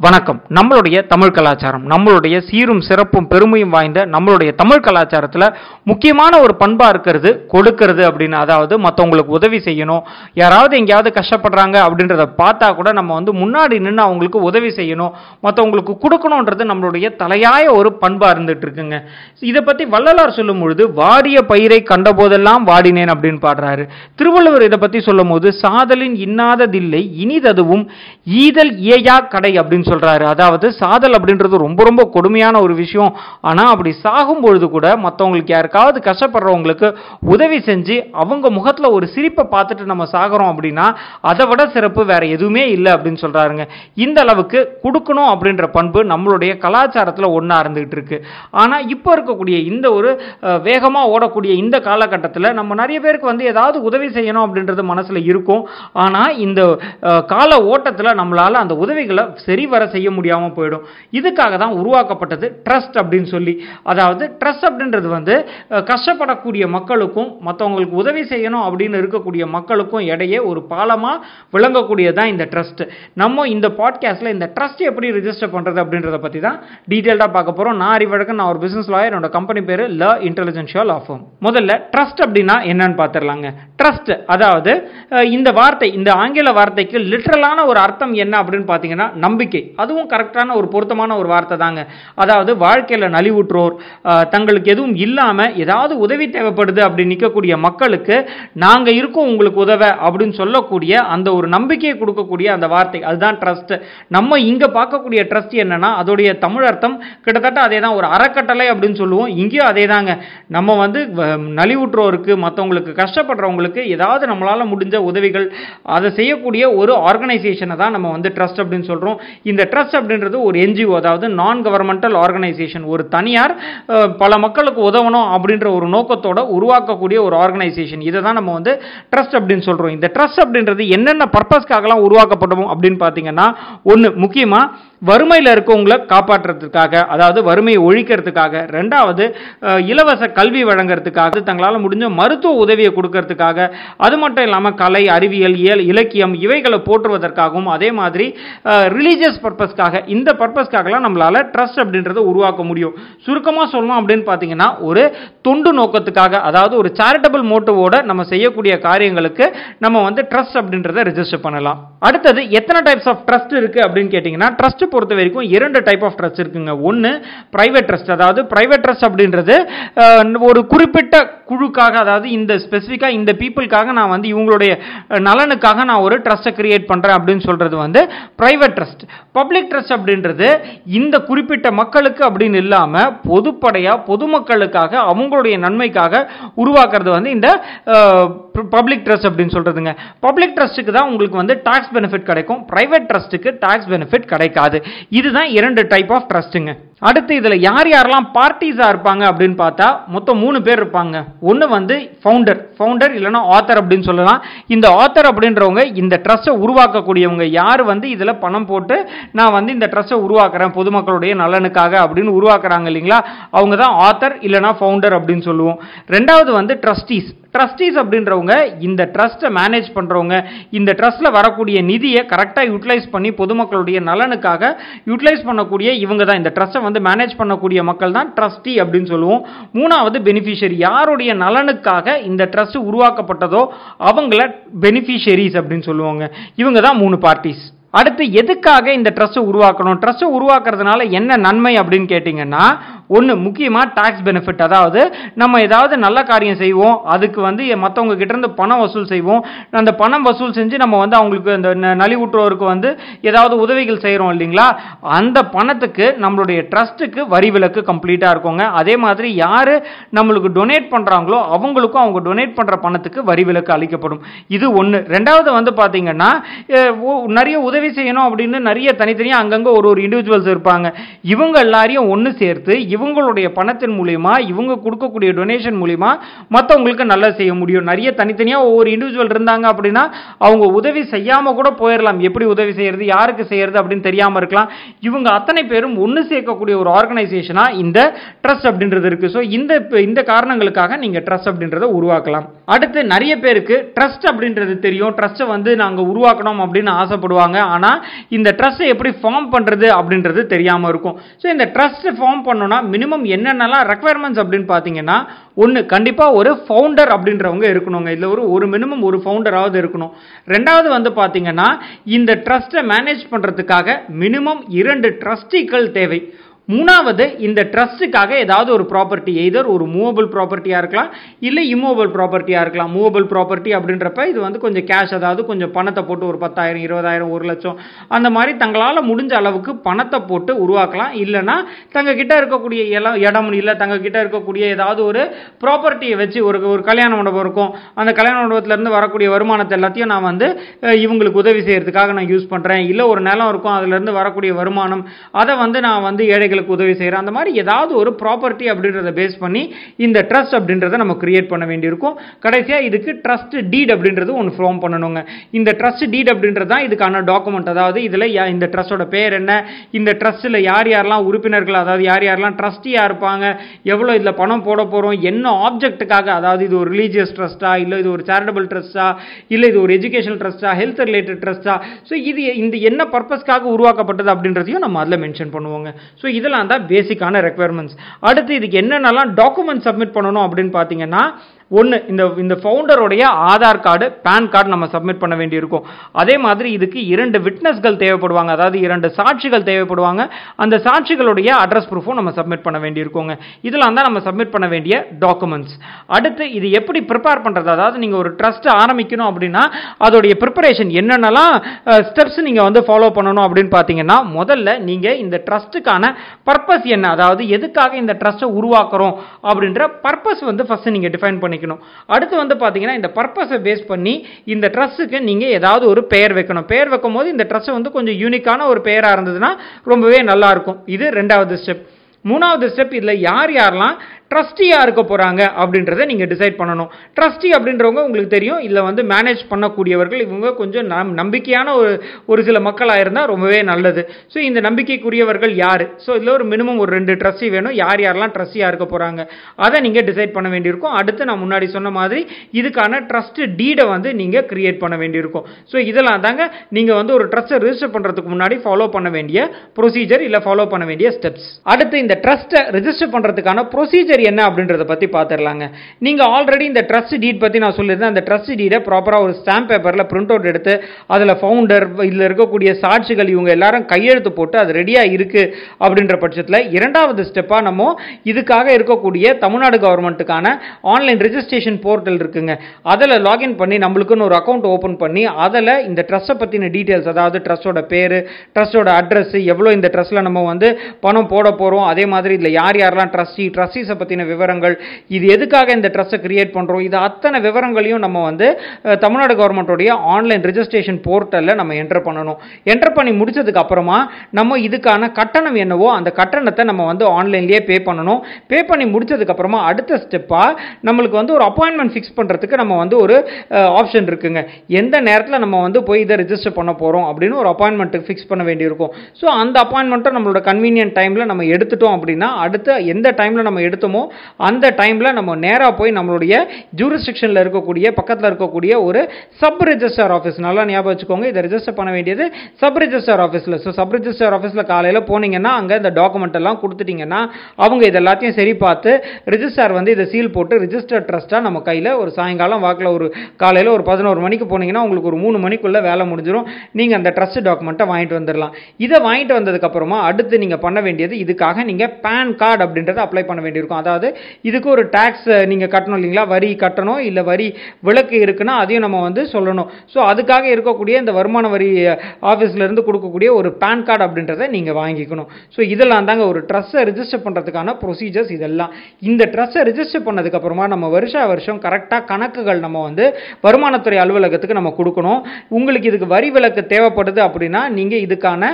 வணக்கம். நம்மளுடைய தமிழ் கலாச்சாரம் நம்மளுடைய சீரும் சிறப்பும் பெருமையும் வாய்ந்த நம்மளுடைய தமிழ் கலாச்சாரத்தில் முக்கியமான ஒரு பண்பாக இருக்கிறது கொடுக்கறது அப்படின்னு அதாவது மற்றவங்களுக்கு உதவி செய்யணும். யாராவது எங்கேயாவது கஷ்டப்படுறாங்க அப்படின்றத பார்த்தா கூட நம்ம வந்து முன்னாடி நின்று அவங்களுக்கு உதவி செய்யணும். மற்றவங்களுக்கு கொடுக்கணுன்றது நம்மளுடைய தலையாய ஒரு பண்பாக இருந்துட்டு இருக்குங்க இதை பற்றி வள்ளலார் சொல்லும் பொழுது வாடிய பயிரை கண்டபோதெல்லாம் வாடினேன் அப்படின்னு பாடுறாரு. திருவள்ளுவர் இதை பற்றி சொல்லும் போது சாதலின் இன்னாததில்லை இனிததுவும் ஈதல் ஏயா கடை அப்படின்னு சொல்கிறாரு அதாவது சாதல் அப்படின்றது ரொம்ப ரொம்ப கொடுமையான ஒரு விஷயம். ஆனால் அப்படி சாகும் பொழுது கூட மற்றவங்களுக்கு யாருக்காவது கஷ்டப்படுறவங்களுக்கு உதவி செஞ்சு அவங்க முகத்தில் ஒரு சிரிப்பை பார்த்துட்டு நம்ம சாகுறோம் அப்படின்னா அதை விட சிறப்பு வேற எதுவுமே இல்லை அப்படின்னு சொல்கிறாருங்க இந்த அளவுக்கு கொடுக்கணும் அப்படின்ற பண்பு நம்மளுடைய கலாச்சாரத்தில் ஒன்றா இருந்துகிட்டு இருக்கு. ஆனால் இப்போ இருக்கக்கூடிய இந்த ஒரு வேகமாக ஓடக்கூடிய இந்த காலகட்டத்தில் நம்ம நிறைய பேருக்கு வந்து ஏதாவது உதவி செய்யணும் அப்படின்றது மனசில் இருக்கும். ஆனால் இந்த கால ஓட்டத்தில் நம்மளால் அந்த உதவிகளை சரிவர செய்ய முடியாமல் போயிடும். இதுக்காக தான் உருவாக்கப்பட்டது ட்ரஸ்ட் அப்படின்னு சொல்லி. அதாவது ட்ரஸ்ட் அப்படின்றது வந்து கஷ்டப்படக்கூடிய மக்களுக்கும் மற்றவங்களுக்கு உதவி செய்யணும் அப்படின்னு இருக்கக்கூடிய மக்களுக்கும் இடையே ஒரு பாலமாக விளங்கக்கூடியதான் இந்த ட்ரஸ்ட் நம்ம இந்த பாட்காஸ்ட்டில் இந்த ட்ரஸ்ட் எப்படி ரிஜிஸ்டர் பண்ணுறது அப்படின்றத பற்றி தான் டீட்டெயில்டாக பார்க்க போகிறோம் நான் அறிவழகன் நான் ஒரு பிஸ்னஸ் லாயர் என்னோட கம்பெனி பேர் ல இன்டெலிஜென்ஷியல் ஆஃப் முதல்ல ட்ரஸ்ட் அப்படின்னா என்னன்னு பார்த்துடலாங்க ட்ரஸ்ட் அதாவது இந்த வார்த்தை இந்த ஆங்கில வார்த்தைக்கு லிட்ரலான ஒரு அர்த்தம் என்ன அப்படின்னு பார்த்தீங்கன்னா நம்பிக்கை. அதுவும் கரெக்டான ஒரு பொருத்தமான ஒரு வார்த்தை தாங்க. அதாவது வாழ்க்கையில் நலிவுற்றோர் தங்களுக்கு எதுவும் இல்லாமல் ஏதாவது உதவி தேவைப்படுது அப்படி நிற்கக்கூடிய மக்களுக்கு நாங்கள் இருக்கோம் உங்களுக்கு உதவ அப்படின்னு சொல்லக்கூடிய அந்த ஒரு நம்பிக்கையை கொடுக்கக்கூடிய அந்த வார்த்தை. அதுதான் ட்ரஸ்ட் நம்ம இங்கே பார்க்கக்கூடிய ட்ரஸ்ட் என்னன்னா அதோடைய தமிழ் அர்த்தம் கிட்டத்தட்ட அதே தான் ஒரு அறக்கட்டளை அப்படின்னு சொல்லுவோம். இங்கேயும் அதே தாங்க நம்ம வந்து நலிவுற்றோருக்கு மற்றவங்களுக்கு கஷ்டப்படுறவங்களுக்கு ஏதாவது நம்மளால் முடிஞ்ச உதவிகள் அதை செய்யக்கூடிய ஒரு ஆர்கனைசேஷனை தான் நம்ம வந்து ட்ரஸ்ட் அப்படின்னு சொல்கிறோம் இந்த ட்ரஸ்ட் அப்படின்றது ஒரு என்ஜிஓ அதாவது நான் கவர்மெண்டல் ஆர்கனைசேஷன் ஒரு தனியார் பல மக்களுக்கு உதவணும் அப்படின்ற ஒரு நோக்கத்தோட உருவாக்கக்கூடிய ஒரு ஆர்கனைசேஷன் இதை தான் நம்ம வந்து ட்ரஸ்ட் அப்படின்னு சொல்கிறோம் இந்த ட்ரஸ்ட் அப்படின்றது என்னென்ன பர்பஸ்க்காகலாம் உருவாக்கப்படும் அப்படின்னு பார்த்தீங்கன்னா ஒன்று முக்கியமாக வறுமையில் இருக்கவங்களை காப்பாற்றுறதுக்காக அதாவது வறுமையை ஒழிக்கிறதுக்காக. ரெண்டாவது இலவச கல்வி வழங்குறதுக்காக தங்களால் முடிஞ்ச மருத்துவ உதவியை கொடுக்கறதுக்காக. அது மட்டும் இல்லாமல் கலை அறிவியல் இயல் இலக்கியம் இவைகளை போற்றுவதற்காகவும் அதே மாதிரி ரிலீஜியஸ் பர்பஸ்க்காக இந்த பர்பஸ்க்காகலாம் நம்மளால் ட்ரஸ்ட் அப்படின்றத உருவாக்க முடியும். சுருக்கமாக சொல்லணும் அப்படின்னு பார்த்தீங்கன்னா ஒரு தொண்டு நோக்கத்துக்காக அதாவது ஒரு சேரிட்டபிள் மோட்டிவோட நம்ம செய்யக்கூடிய காரியங்களுக்கு நம்ம வந்து ட்ரஸ்ட் அப்படின்றத ரெஜிஸ்டர் பண்ணலாம். அடுத்தது எத்தனை டைப்ஸ் ஆஃப் ட்ரஸ்ட் இருக்குது அப்படின்னு கேட்டிங்கன்னா ட்ரஸ்ட் பொறுத்த வரைக்கும் இரண்டு டைப் ஆஃப் ட்ரஸ்ட் இருக்குங்க. ஒன்று ப்ரைவேட் ட்ரஸ்ட் அதாவது ப்ரைவேட் ட்ரஸ்ட் அப்படின்றது ஒரு குறிப்பிட்ட குழுக்காக அதாவது இந்த ஸ்பெசிஃபிக்காக இந்த பீப்புளுக்காக நான் வந்து இவங்களுடைய நலனுக்காக நான் ஒரு ட்ரஸ்ட்டை கிரியேட் பண்ணுறேன் அப்படின்னு சொல்கிறது வந்து ப்ரைவேட் ட்ரஸ்ட் பப்ளிக் ட்ரஸ்ட் அப்படின்றது இந்த குறிப்பிட்ட மக்களுக்கு அப்படின்னு இல்லாமல் பொதுப்படையாக பொதுமக்களுக்காக அவங்களுடைய நன்மைக்காக உருவாக்குறது வந்து இந்த பப்ளிக் ட்ரஸ்ட் அப்படின்னு சொல்கிறதுங்க பப்ளிக் ட்ரஸ்ட்டுக்கு தான் உங்களுக்கு வந்து டாக்ஸ் பெனிஃபிட் கிடைக்கும். ப்ரைவேட் ட்ரஸ்ட்டுக்கு டாக்ஸ் பெனிஃபிட் கிடைக்காது. இதுதான் இரண்டு டைப் ஆஃப் ட்ரஸ்ட்டுங்க அடுத்து இதில் யார் யாரெல்லாம் பார்ட்டிஸாக இருப்பாங்க அப்படின்னு பார்த்தா மொத்தம் மூணு பேர் இருப்பாங்க. ஒன்று வந்து ஃபவுண்டர் ஃபவுண்டர் இல்லைன்னா ஆத்தர் அப்படின்னு சொல்லலாம். இந்த ஆத்தர் அப்படின்றவங்க இந்த ட்ரஸ்ட்டை உருவாக்கக்கூடியவங்க. யார் வந்து இதில் பணம் போட்டு நான் வந்து இந்த ட்ரஸ்ட்டை உருவாக்குறேன் பொதுமக்களுடைய நலனுக்காக அப்படின்னு உருவாக்குறாங்க இல்லைங்களா? அவங்க தான் ஆத்தர் இல்லைன்னா ஃபவுண்டர் அப்படின்னு சொல்லுவோம். ரெண்டாவது வந்து ட்ரஸ்டீஸ் ட்ரஸ்டீஸ் அப்படின்றவங்க இந்த ட்ரஸ்ட்டை மேனேஜ் பண்ணுறவங்க இந்த ட்ரஸ்ட்டில் வரக்கூடிய நிதியை கரெக்டாக யூட்டிலைஸ் பண்ணி பொதுமக்களுடைய நலனுக்காக யூட்டிலைஸ் பண்ணக்கூடிய இவங்க தான் இந்த ட்ரஸ்ட்டை வந்து மேனேஜ் பண்ணக்கூடிய மக்கள் தான் ட்ரஸ்டி அப்படின்னு சொல்லுவோம். மூணாவது பெனிஃபிஷரி யாருடைய நலனுக்காக இந்த ட்ரஸ்ட் உருவாக்கப்பட்டதோ அவங்கள பெனிஃபிஷரிஸ் அப்படின்னு சொல்லுவாங்க. இவங்க தான் மூணு பார்ட்டிஸ் அடுத்து எதுக்காக இந்த ட்ரஸ்ட்டை உருவாக்கணும்? ட்ரஸ்ட்டை உருவாக்குறதுனால என்ன நன்மை அப்படின்னு கேட்டிங்கன்னா ஒன்று முக்கியமாக டாக்ஸ் பெனிஃபிட் அதாவது நம்ம ஏதாவது நல்ல காரியம் செய்வோம் அதுக்கு வந்து மற்றவங்க கிட்டேருந்து பணம் வசூல் செய்வோம். அந்த பணம் வசூல் செஞ்சு நம்ம வந்து அவங்களுக்கு அந்த நலிவுற்றோருக்கு வந்து ஏதாவது உதவிகள் செய்கிறோம் இல்லைங்களா? அந்த பணத்துக்கு நம்மளுடைய ட்ரஸ்ட்டுக்கு வரி விலக்கு கம்ப்ளீட்டாக இருக்குங்க. அதே மாதிரி யார் நம்மளுக்கு டொனேட் பண்ணுறாங்களோ அவங்களுக்கும் அவங்க டொனேட் பண்ணுற பணத்துக்கு வரி விலக்கு அளிக்கப்படும். இது ஒன்று ரெண்டாவது வந்து பார்த்தீங்கன்னா நிறைய உதவி செய்யணும் அப்படின்னு நிறைய தனித்தனியாக அங்கங்கே ஒரு ஒரு இண்டிவிஜுவல்ஸ் இருப்பாங்க. இவங்க எல்லாரையும் ஒன்று சேர்த்து இவங்களுடைய பணத்தின் மூலயமா இவங்க கொடுக்கக்கூடிய டொனேஷன் மூலிமா மற்றவங்களுக்கு நல்லா செய்ய முடியும். நிறைய தனித்தனியாக ஒவ்வொரு இண்டிவிஜுவல் இருந்தாங்க அப்படின்னா அவங்க உதவி செய்யாமல் கூட போயிடலாம் எப்படி உதவி செய்யறது யாருக்கு செய்யறது அப்படின்னு தெரியாமல் இருக்கலாம். இவங்க அத்தனை பேரும் ஒன்று சேர்க்கக்கூடிய ஒரு ஆர்கனைசேஷனாக இந்த ட்ரஸ்ட் அப்படின்றது இருக்குது ஸோ இந்த இந்த காரணங்களுக்காக நீங்கள் ட்ரஸ்ட் அப்படின்றத உருவாக்கலாம். அடுத்து நிறைய பேருக்கு ட்ரஸ்ட் அப்படின்றது தெரியும். ட்ரஸ்ட்டை வந்து நாங்கள் உருவாக்கணும் அப்படின்னு ஆசைப்படுவாங்க. ஆனால் இந்த ட்ரஸ்ட்டை எப்படி ஃபார்ம் பண்ணுறது அப்படின்றது தெரியாமல் இருக்கும். ஸோ இந்த ட்ரஸ்ட் ஃபார்ம் பண்ணோன்னா மினிமம் என்னென்னலாம் ரெக்குவயர்மெண்ட்ஸ் அப்படின்னு பார்த்தீங்கன்னா ஒன்று கண்டிப்பாக ஒரு ஃபவுண்டர் அப்படின்றவங்க இருக்கணுங்க. இதில் ஒரு ஒரு மினிமம் ஒரு ஃபவுண்டராவது இருக்கணும். ரெண்டாவது வந்து பார்த்தீங்கன்னா இந்த ட்ரஸ்ட்டை மேனேஜ் பண்ணுறதுக்காக மினிமம் இரண்டு ட்ரஸ்டிகள் தேவை. மூணாவது இந்த ட்ரஸ்ட்டுக்காக ஏதாவது ஒரு ப்ராப்பர்ட்டி எய்தர் ஒரு மூவபிள் ப்ராப்பர்ட்டியாக இருக்கலாம் இல்லை இம்மூவபிள் ப்ராப்பர்ட்டியாக இருக்கலாம். மூவபிள் ப்ராப்பர்ட்டி அப்படின்றப்ப இது வந்து கொஞ்சம் கேஷ் அதாவது கொஞ்சம் பணத்தை போட்டு ஒரு பத்தாயிரம் இருபதாயிரம் ஒரு லட்சம் அந்த மாதிரி தங்களால் முடிஞ்ச அளவுக்கு பணத்தை போட்டு உருவாக்கலாம். இல்லைன்னா தங்கக்கிட்ட இருக்கக்கூடிய இடம் இடம் இல்லை தங்க கிட்ட இருக்கக்கூடிய ஏதாவது ஒரு ப்ராப்பர்ட்டியை வச்சு ஒரு ஒரு கல்யாண மண்டபம் இருக்கும். அந்த கல்யாண மண்டபத்திலேருந்து வரக்கூடிய வருமானத்தை எல்லாத்தையும் நான் வந்து இவங்களுக்கு உதவி செய்கிறதுக்காக நான் யூஸ் பண்ணுறேன் இல்லை ஒரு நிலம் இருக்கும் அதுலேருந்து வரக்கூடிய வருமானம் அதை வந்து நான் வந்து ஏழைகளுக்கு உதவி செய்கிறேன் அந்த மாதிரி ஏதாவது ஒரு ப்ராப்பர்ட்டி அப்படின்றத பேஸ் பண்ணி இந்த ட்ரஸ்ட் அப்படின்றத நம்ம கிரியேட் பண்ண வேண்டியிருக்கும். கடைசியாக இதுக்கு ட்ரஸ்ட் டீட் அப்படின்றது ஒன்று ஃபார்ம் பண்ணணுங்க. இந்த ட்ரஸ்ட் டீட் அப்படின்றது தான் இதுக்கான டாக்குமெண்ட் அதாவது இதில் இந்த ட்ரஸ்டோட பேர் என்ன? இந்த ட்ரஸ்ட்டில் யார் யாரெல்லாம் உறுப்பினர்கள்? அதாவது யார் யாரெல்லாம் ட்ரஸ்டியாக இருப்பாங்க? எவ்வளோ இதில் பணம் போட போகிறோம் என்ன ஆப்ஜெக்ட்டுக்காக அதாவது இது ஒரு ரிலீஜியஸ் ட்ரஸ்ட்டா இல்லை இது ஒரு சேரிட்டபிள் ட்ரஸ்ட்டா இல்லை இது ஒரு எஜுகேஷனல் ட்ரஸ்ட்டா ஹெல்த் ரிலேட்டட் ட்ரஸ்ட்டா ஸோ இது இந்த என்ன பர்பஸ்க்காக உருவாக்கப்பட்டது அப்படின்றதையும் நம்ம அதில் மென்ஷன் பண்ணுவோங்க. ஸோ இதெல்லாம் தான் பேசிக்கான ரெக்குவயர்மெண்ட்ஸ் அடுத்து இதுக்கு என்னென்னலாம் டாக்குமெண்ட் சப்மிட் பண்ணணும் அப்படின்னு பார்த்தீங்கன்னா ஒன்று இந்த இந்த ஃபவுண்டருடைய ஆதார் கார்டு பேன் கார்டு நம்ம சப்மிட் பண்ண வேண்டியிருக்கும். அதே மாதிரி இதுக்கு இரண்டு விட்னஸ்கள் தேவைப்படுவாங்க. அதாவது இரண்டு சாட்சிகள் தேவைப்படுவாங்க. அந்த சாட்சிகளுடைய அட்ரஸ் ப்ரூஃபும் நம்ம சப்மிட் பண்ண வேண்டியிருக்கோங்க. இதெல்லாம் தான் நம்ம சப்மிட் பண்ண வேண்டிய டாக்குமெண்ட்ஸ் அடுத்து இது எப்படி ப்ரிப்பேர் பண்ணுறது அதாவது நீங்கள் ஒரு ட்ரஸ்ட் ஆரம்பிக்கணும் அப்படின்னா அதோடைய ப்ரிப்பரேஷன் என்னென்னலாம் ஸ்டெப்ஸ் நீங்கள் வந்து ஃபாலோ பண்ணணும் அப்படின்னு பார்த்தீங்கன்னா முதல்ல நீங்கள் இந்த ட்ரஸ்ட்டுக்கான பர்பஸ் என்ன? அதாவது எதுக்காக இந்த ட்ரஸ்ட்டை உருவாக்குறோம் அப்படின்ற பர்பஸ் வந்து ஃபஸ்ட்டு நீங்கள் டிஃபைன் பண்ணி பண்ணிக்கணும் அடுத்து வந்து பார்த்தீங்கன்னா இந்த பர்பஸை பேஸ் பண்ணி இந்த ட்ரெஸ்ஸுக்கு நீங்கள் ஏதாவது ஒரு பெயர் வைக்கணும். பெயர் வைக்கும் போது இந்த ட்ரெஸ்ஸை வந்து கொஞ்சம் யூனிக்கான ஒரு பெயராக இருந்ததுன்னா ரொம்பவே நல்லா இருக்கும். இது ரெண்டாவது ஸ்டெப் மூணாவது ஸ்டெப் இதில் யார் யாரெல்லாம் ட்ரஸ்டியாக இருக்க போகிறாங்க அப்படின்றத நீங்கள் டிசைட் பண்ணணும். ட்ரஸ்டி அப்படின்றவங்க உங்களுக்கு தெரியும். இதில் வந்து மேனேஜ் பண்ணக்கூடியவர்கள் இவங்க கொஞ்சம் நம் நம்பிக்கையான ஒரு ஒரு சில மக்களாக இருந்தால் ரொம்பவே நல்லது. ஸோ இந்த நம்பிக்கைக்குரியவர்கள் யார்? ஸோ இதில் ஒரு மினிமம் ஒரு ரெண்டு ட்ரஸ்டி வேணும். யார் யாரெல்லாம் ட்ரஸ்டியாக இருக்க போகிறாங்க அதை நீங்கள் டிசைட் பண்ண வேண்டியிருக்கும். அடுத்து நான் முன்னாடி சொன்ன மாதிரி இதுக்கான ட்ரஸ்ட் டீடை வந்து நீங்கள் கிரியேட் பண்ண வேண்டியிருக்கும். ஸோ இதெல்லாம் தாங்க நீங்கள் வந்து ஒரு ட்ரஸ்ட்டை ரிஜிஸ்டர் பண்ணுறதுக்கு முன்னாடி ஃபாலோ பண்ண வேண்டிய ப்ரொசீஜர் இல்லை ஃபாலோ பண்ண வேண்டிய ஸ்டெப்ஸ் அடுத்து இந்த ட்ரஸ்ட்டை ரிஜிஸ்டர் பண்ணுறதுக்கான ப்ரொசீஜர் என்ன அப்படின்றத பற்றி பார்த்துடலாங்க நீங்கள் ஆல்ரெடி இந்த ட்ரஸ்ட் டீட் பற்றி நான் சொல்லியிருந்தேன். அந்த ட்ரஸ்ட் டீடை ப்ராப்பராக ஒரு ஸ்டாம்ப் பேப்பரில் பிரிண்ட் அவுட் எடுத்து அதில் ஃபவுண்டர் இதில் இருக்கக்கூடிய சாட்சிகள் இவங்க எல்லாரும் கையெழுத்து போட்டு அது ரெடியாக இருக்குது அப்படின்ற பட்சத்தில் இரண்டாவது ஸ்டெப்பாக நம்ம இதுக்காக இருக்கக்கூடிய தமிழ்நாடு கவர்மெண்ட்டுக்கான ஆன்லைன் ரெஜிஸ்ட்ரேஷன் போர்ட்டல் இருக்குங்க. அதில் லாகின் பண்ணி நம்மளுக்குன்னு ஒரு அக்கௌண்ட் ஓப்பன் பண்ணி அதில் இந்த ட்ரஸ்ட்டை பற்றின டீட்டெயில்ஸ் அதாவது ட்ரஸ்ட்டோட பேர் ட்ரஸ்ட்டோட அட்ரஸ் எவ்வளோ இந்த ட்ரஸ்ட்டில் நம்ம வந்து பணம் போட போகிறோம் அதே மாதிரி இதில் யார் யாரெல்லாம் ட்ரஸ்டி ட்ரஸ்டீஸை பற்றின விவரங்கள் இது எதுக்காக இந்த ட்ரஸ்ட்டை கிரியேட் பண்ணுறோம் இது அத்தனை விவரங்களையும் நம்ம வந்து தமிழ்நாடு கவர்மெண்ட்டோடைய ஆன்லைன் ரிஜிஸ்ட்ரேஷன் போர்ட்டலில் நம்ம என்டர் பண்ணணும். என்டர் பண்ணி முடிச்சதுக்கு அப்புறமா நம்ம இதுக்கான கட்டணம் என்னவோ அந்த கட்டணத்தை நம்ம வந்து ஆன்லைன்லேயே பே பண்ணணும். பே பண்ணி முடிச்சதுக்கப்புறமா அடுத்த ஸ்டெப்பாக நம்மளுக்கு வந்து ஒரு அப்பாயின்மெண்ட் ஃபிக்ஸ் பண்ணுறதுக்கு நம்ம வந்து ஒரு ஆப்ஷன் இருக்குங்க. எந்த நேரத்தில் நம்ம வந்து போய் இதை ரெஜிஸ்டர் பண்ண போகிறோம் அப்படின்னு ஒரு அப்பாயின்மெண்ட்டுக்கு ஃபிக்ஸ் பண்ண வேண்டியிருக்கும். ஸோ அந்த அப்பாயின்மெண்ட்டை நம்மளோட கன்வீனியன்ட் டைமில் நம்ம எடுத்துட்டோம் அப்படின்னா அடுத்த எந்த டைமில் நம்ம எடுத்தோமோ அந்த டைமில் நம்ம நேராக போய் நம்மளுடைய ஜூரிஸ்டிக்ஷனில் இருக்கக்கூடிய பக்கத்தில் இருக்கக்கூடிய ஒரு சப் ரிஜிஸ்டர் ஆஃபீஸ் நல்லா ஞாபகம் வச்சுக்கோங்க இதை ரிஜிஸ்டர் பண்ண வேண்டியது சப் ரிஜிஸ்டர் ஆஃபீஸில் ஸோ சப் ரிஜிஸ்டர் ஆஃபீஸில் காலையில் போனீங்கன்னா அங்கே இந்த டாக்குமெண்ட் எல்லாம் கொடுத்துட்டிங்கன்னா அவங்க இதெல்லாத்தையும் சரி பார்த்து ரிஜிஸ்டர் வந்து இதை சீல் போட்டு ரிஜிஸ்டர் ட்ரஸ்ட்டாக நம்ம கையில் ஒரு சாயங்காலம் வாக்கில் ஒரு காலையில் ஒரு பதினோரு மணிக்கு போனீங்கன்னா உங்களுக்கு ஒரு மூணு மணிக்குள்ளே வேலை முடிஞ்சிடும் நீங்கள் அந்த ட்ரஸ்ட் டாக்குமெண்ட்டை வாங்கிட்டு வந்துடலாம் இதை வாங்கிட்டு வந்ததுக்கப்புறமா அடுத்து நீங்கள் பண்ண வேண்டியது இதுக்காக நீங்கள் பேன் கார்டு அப்படின்றத அப்ளை பண்ண வேண்டியிருக்கும். அதாவது இதுக்கு ஒரு டேக்ஸ் நீங்கள் கட்டணும் இல்லைங்களா? வரி கட்டணும் இல்லை வரி விலக்கு இருக்குன்னா அதையும் நம்ம வந்து சொல்லணும். ஸோ அதுக்காக இருக்கக்கூடிய இந்த வருமான வரி ஆஃபீஸ்லேருந்து கொடுக்கக்கூடிய ஒரு பேன் கார்டு அப்படின்றத நீங்கள் வாங்கிக்கணும். ஸோ இதெல்லாம் தாங்க ஒரு ட்ரெஸ்ஸை ரிஜிஸ்டர் பண்ணுறதுக்கான ப்ரொசீஜர்ஸ் இதெல்லாம். இந்த ட்ரெஸ்ஸை ரிஜிஸ்டர் பண்ணதுக்கு அப்புறமா நம்ம வருஷா வருஷம் கரெக்டாக கணக்குகள் நம்ம வந்து வருமானத்துறை அலுவலகத்துக்கு நம்ம கொடுக்கணும். உங்களுக்கு இதுக்கு வரி விலக்கு தேவைப்படுது அப்படின்னா நீங்கள் இதுக்கான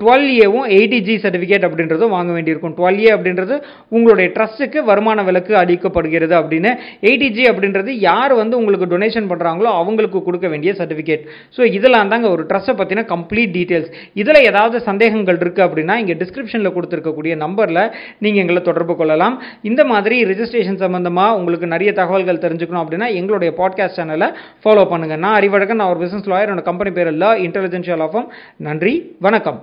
டுவெல் ஏவும் எயிட்டி ஜி சர்டிஃபிகேட் அப்படின்றதும் வாங்க வேண்டியிருக்கும். டுவெல் ஏ அப்படின்றது உங்களுடைய பேருக்கு வருமான விலக்கு அளிக்கப்படுகிறது அப்படின்னு எயிட்டிஜி அப்படின்றது யார் வந்து உங்களுக்கு டொனேஷன் பண்ணுறாங்களோ அவங்களுக்கு கொடுக்க வேண்டிய சர்டிஃபிகேட் ஸோ இதெல்லாம் தாங்க ஒரு ட்ரஸ்ட்டை பற்றின கம்ப்ளீட் டீட்டெயில்ஸ் இதில் ஏதாவது சந்தேகங்கள் இருக்குது அப்படின்னா இங்கே டிஸ்கிரிப்ஷனில் கொடுத்துருக்கக்கூடிய நம்பரில் நீங்கள் எங்களை தொடர்பு கொள்ளலாம். இந்த மாதிரி ரிஜிஸ்ட்ரேஷன் சம்மந்தமாக உங்களுக்கு நிறைய தகவல்கள் தெரிஞ்சுக்கணும் அப்படின்னா எங்களுடைய பாட்காஸ்ட் சேனலை ஃபாலோ பண்ணுங்கள் நான் அறிவழகன் நான் ஒரு பிஸ்னஸ் லாயர் என்னோட கம்பெனி பேர் இல்லை இன்டெலிஜென்ஷியல் ஆஃபம் நன்றி வணக்கம்.